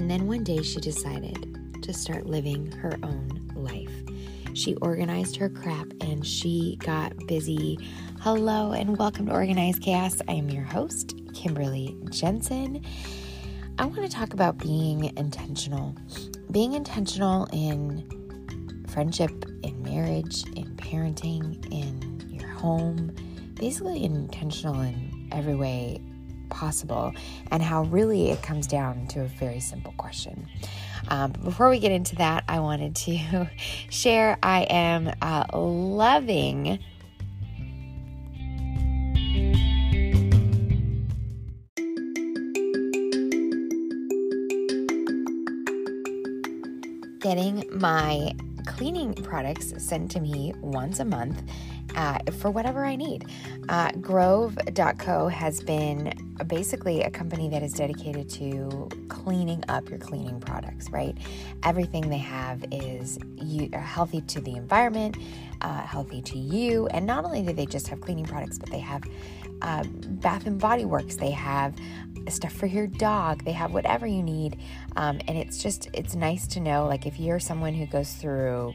And then one day she decided to start living her own life. She organized her crap and she got busy. Hello and welcome to Organized Chaos. I am your host, Kimberly Jensen. I want to talk about being intentional. Being intentional in friendship, in marriage, in parenting, in your home, basically intentional in every way possible, and how really it comes down to a very simple question. Um, before we get into that, I wanted to share I am uh, loving. Getting my cleaning products sent to me once a month uh, for whatever I need. Uh, Grove.co has been basically a company that is dedicated to cleaning up your cleaning products, right? Everything they have is you, uh, healthy to the environment, uh, healthy to you, and not only do they just have cleaning products, but they have uh, Bath and Body Works, they have stuff for your dog, they have whatever you need, um, and it's just it's nice to know like if you're someone who goes through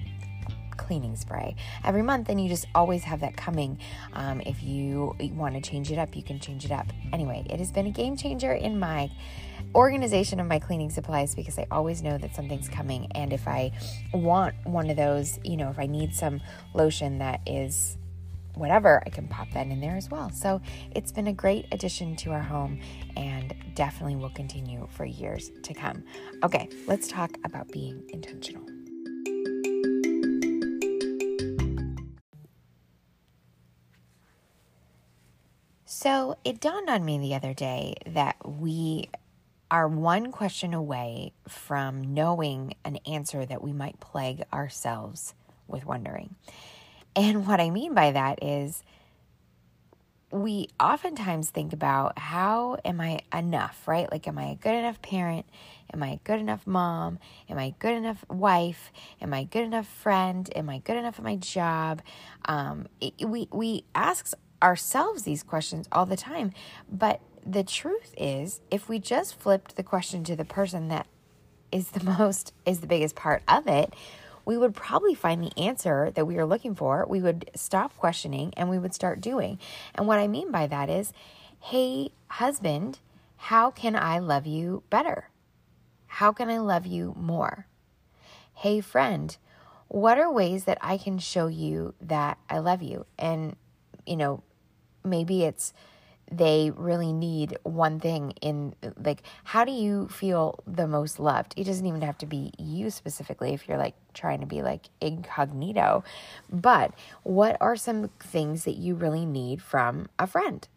cleaning spray every month, and you just always have that coming. Um, if you want to change it up, you can change it up. Anyway, it has been a game changer in my organization of my cleaning supplies because I always know that something's coming. And if I want one of those, you know, if I need some lotion that is whatever, I can pop that in there as well. So it's been a great addition to our home and definitely will continue for years to come. Okay, let's talk about being intentional. So it dawned on me the other day that we are one question away from knowing an answer that we might plague ourselves with wondering. And what I mean by that is we oftentimes think about how am I enough, right? Like, am I a good enough parent? Am I a good enough mom? Am I a good enough wife? Am I a good enough friend? Am I good enough at my job? Um, it, we we ask ourselves these questions all the time. But the truth is, if we just flipped the question to the person that is the most, is the biggest part of it, we would probably find the answer that we are looking for. We would stop questioning and we would start doing. And what I mean by that is, hey, husband, how can I love you better? How can I love you more? Hey, friend, what are ways that I can show you that I love you? And you know, maybe it's they really need one thing in like how do you feel the most loved? It doesn't even have to be you specifically if you're like trying to be like incognito but what are some things that you really need from a friend?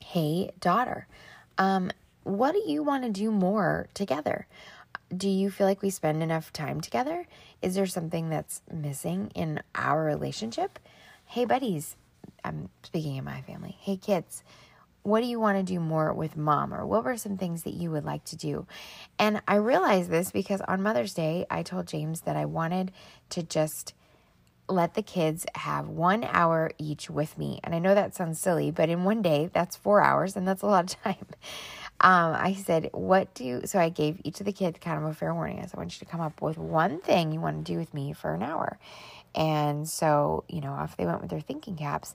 Hey daughter um what do you want to do more together? Do you feel like we spend enough time together? Is there something that's missing in our relationship? Hey, buddies, I'm speaking of my family. Hey, kids, what do you want to do more with mom? Or what were some things that you would like to do? And I realized this because on Mother's Day, I told James that I wanted to just let the kids have one hour each with me. And I know that sounds silly, but in one day, that's four hours, and that's a lot of time. Um, I said, What do you? So I gave each of the kids kind of a fair warning. I said, I want you to come up with one thing you want to do with me for an hour. And so, you know, off they went with their thinking caps.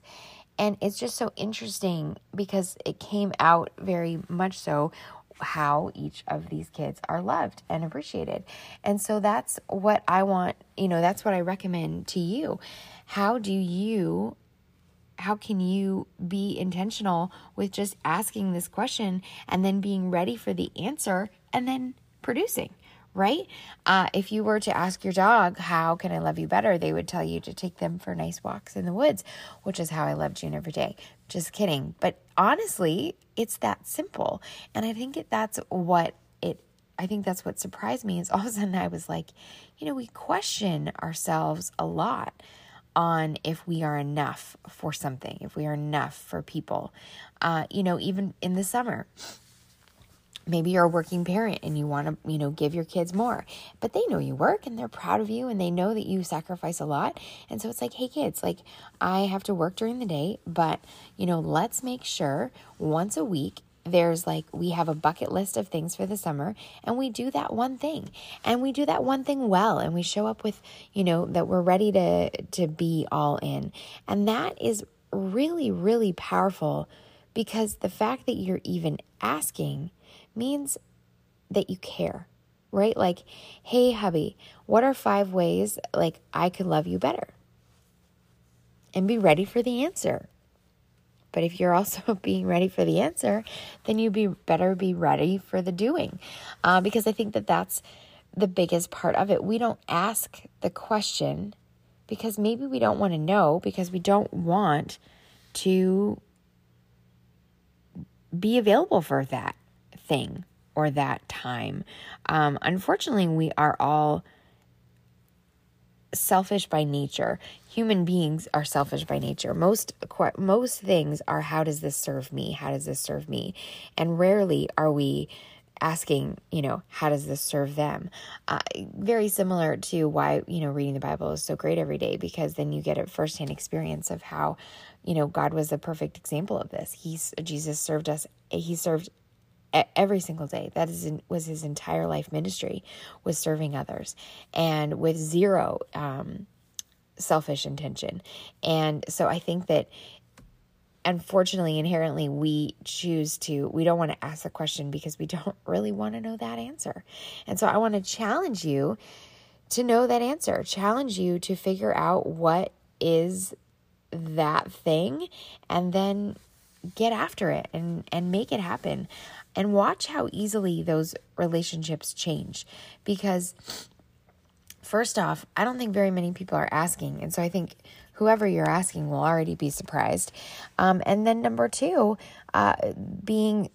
And it's just so interesting because it came out very much so how each of these kids are loved and appreciated. And so that's what I want, you know, that's what I recommend to you. How do you how can you be intentional with just asking this question and then being ready for the answer and then producing? Right? Uh, if you were to ask your dog, How can I love you better? they would tell you to take them for nice walks in the woods, which is how I love June every day. Just kidding. But honestly, it's that simple. And I think that's what it, I think that's what surprised me is all of a sudden I was like, you know, we question ourselves a lot on if we are enough for something, if we are enough for people. Uh, you know, even in the summer, maybe you're a working parent and you want to you know give your kids more but they know you work and they're proud of you and they know that you sacrifice a lot. And so it's like hey kids like i have to work during the day but you know let's make sure once a week there's like we have a bucket list of things for the summer and we do that one thing. And we do that one thing well and we show up with you know that we're ready to to be all in. And that is really really powerful because the fact that you're even asking means that you care right? Like hey hubby what are five ways like i could love you better? And be ready for the answer. But if you're also being ready for the answer, then you be better be ready for the doing, uh, because I think that that's the biggest part of it. We don't ask the question because maybe we don't want to know because we don't want to be available for that thing or that time. Um, unfortunately, we are all selfish by nature. Human beings are selfish by nature. Most most things are how does this serve me? How does this serve me? And rarely are we asking, you know, how does this serve them? Uh, very similar to why, you know, reading the Bible is so great every day because then you get a firsthand experience of how, you know, God was the perfect example of this. He's Jesus served us. He served every single day. That is was his entire life ministry was serving others, and with zero um, selfish intention. And so I think that unfortunately inherently we choose to we don't want to ask the question because we don't really want to know that answer and so i want to challenge you to know that answer challenge you to figure out what is that thing and then get after it and and make it happen and watch how easily those relationships change because first off i don't think very many people are asking. And so i think whoever you're asking will already be surprised. Um, and then number two uh, being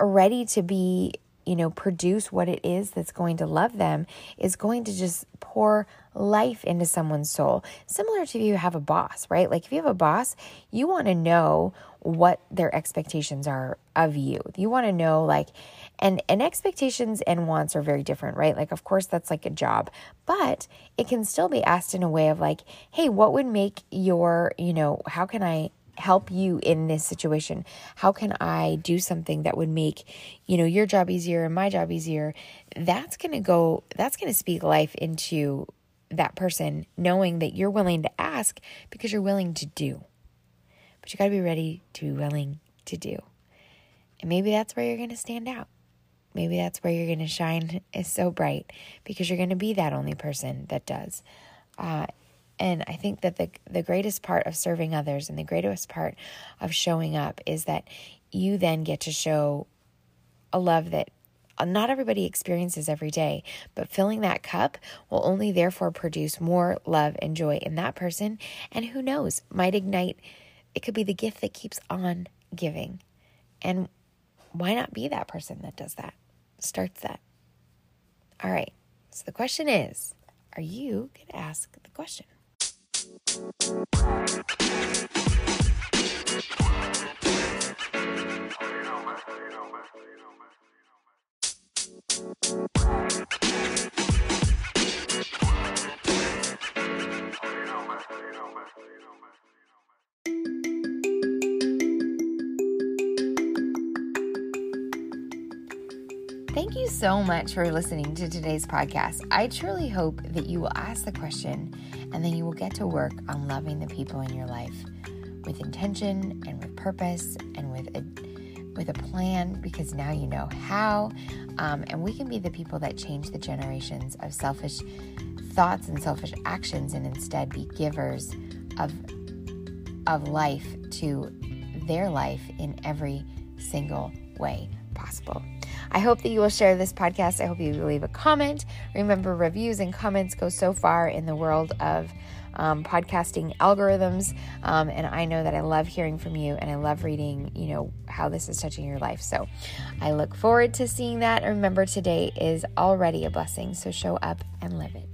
ready to be you know, produce what it is that's going to love them is going to just pour life into someone's soul. Similar to if you have a boss, right? Like if you have a boss, you want to know what their expectations are of you. You want to know like and and expectations and wants are very different, right? Like of course that's like a job, but it can still be asked in a way of like, "Hey, what would make your, you know, how can I help you in this situation? How can I do something that would make, you know, your job easier and my job easier? That's going to go that's going to speak life into that person knowing that you're willing to ask because you're willing to do. But you got to be ready to be willing to do. And maybe that's where you're going to stand out. Maybe that's where you're going to shine is so bright because you're going to be that only person that does. Uh, and I think that the the greatest part of serving others and the greatest part of showing up is that you then get to show a love that uh, not everybody experiences every day, but filling that cup will only therefore produce more love and joy in that person. And who knows, might ignite, it could be the gift that keeps on giving. And why not be that person that does that, starts that? All right, so the question is are you going to ask the question? Thank you. Thank you so much for listening to today's podcast. I truly hope that you will ask the question and then you will get to work on loving the people in your life with intention and with purpose and with a with a plan because now you know how um, and we can be the people that change the generations of selfish thoughts and selfish actions and instead be givers of of life to their life in every single way possible. I hope that you will share this podcast. I hope you leave a comment. Remember, reviews and comments go so far in the world of um, podcasting algorithms. Um, and I know that I love hearing from you and I love reading, you know, how this is touching your life. So I look forward to seeing that. remember, today is already a blessing. So show up and live it.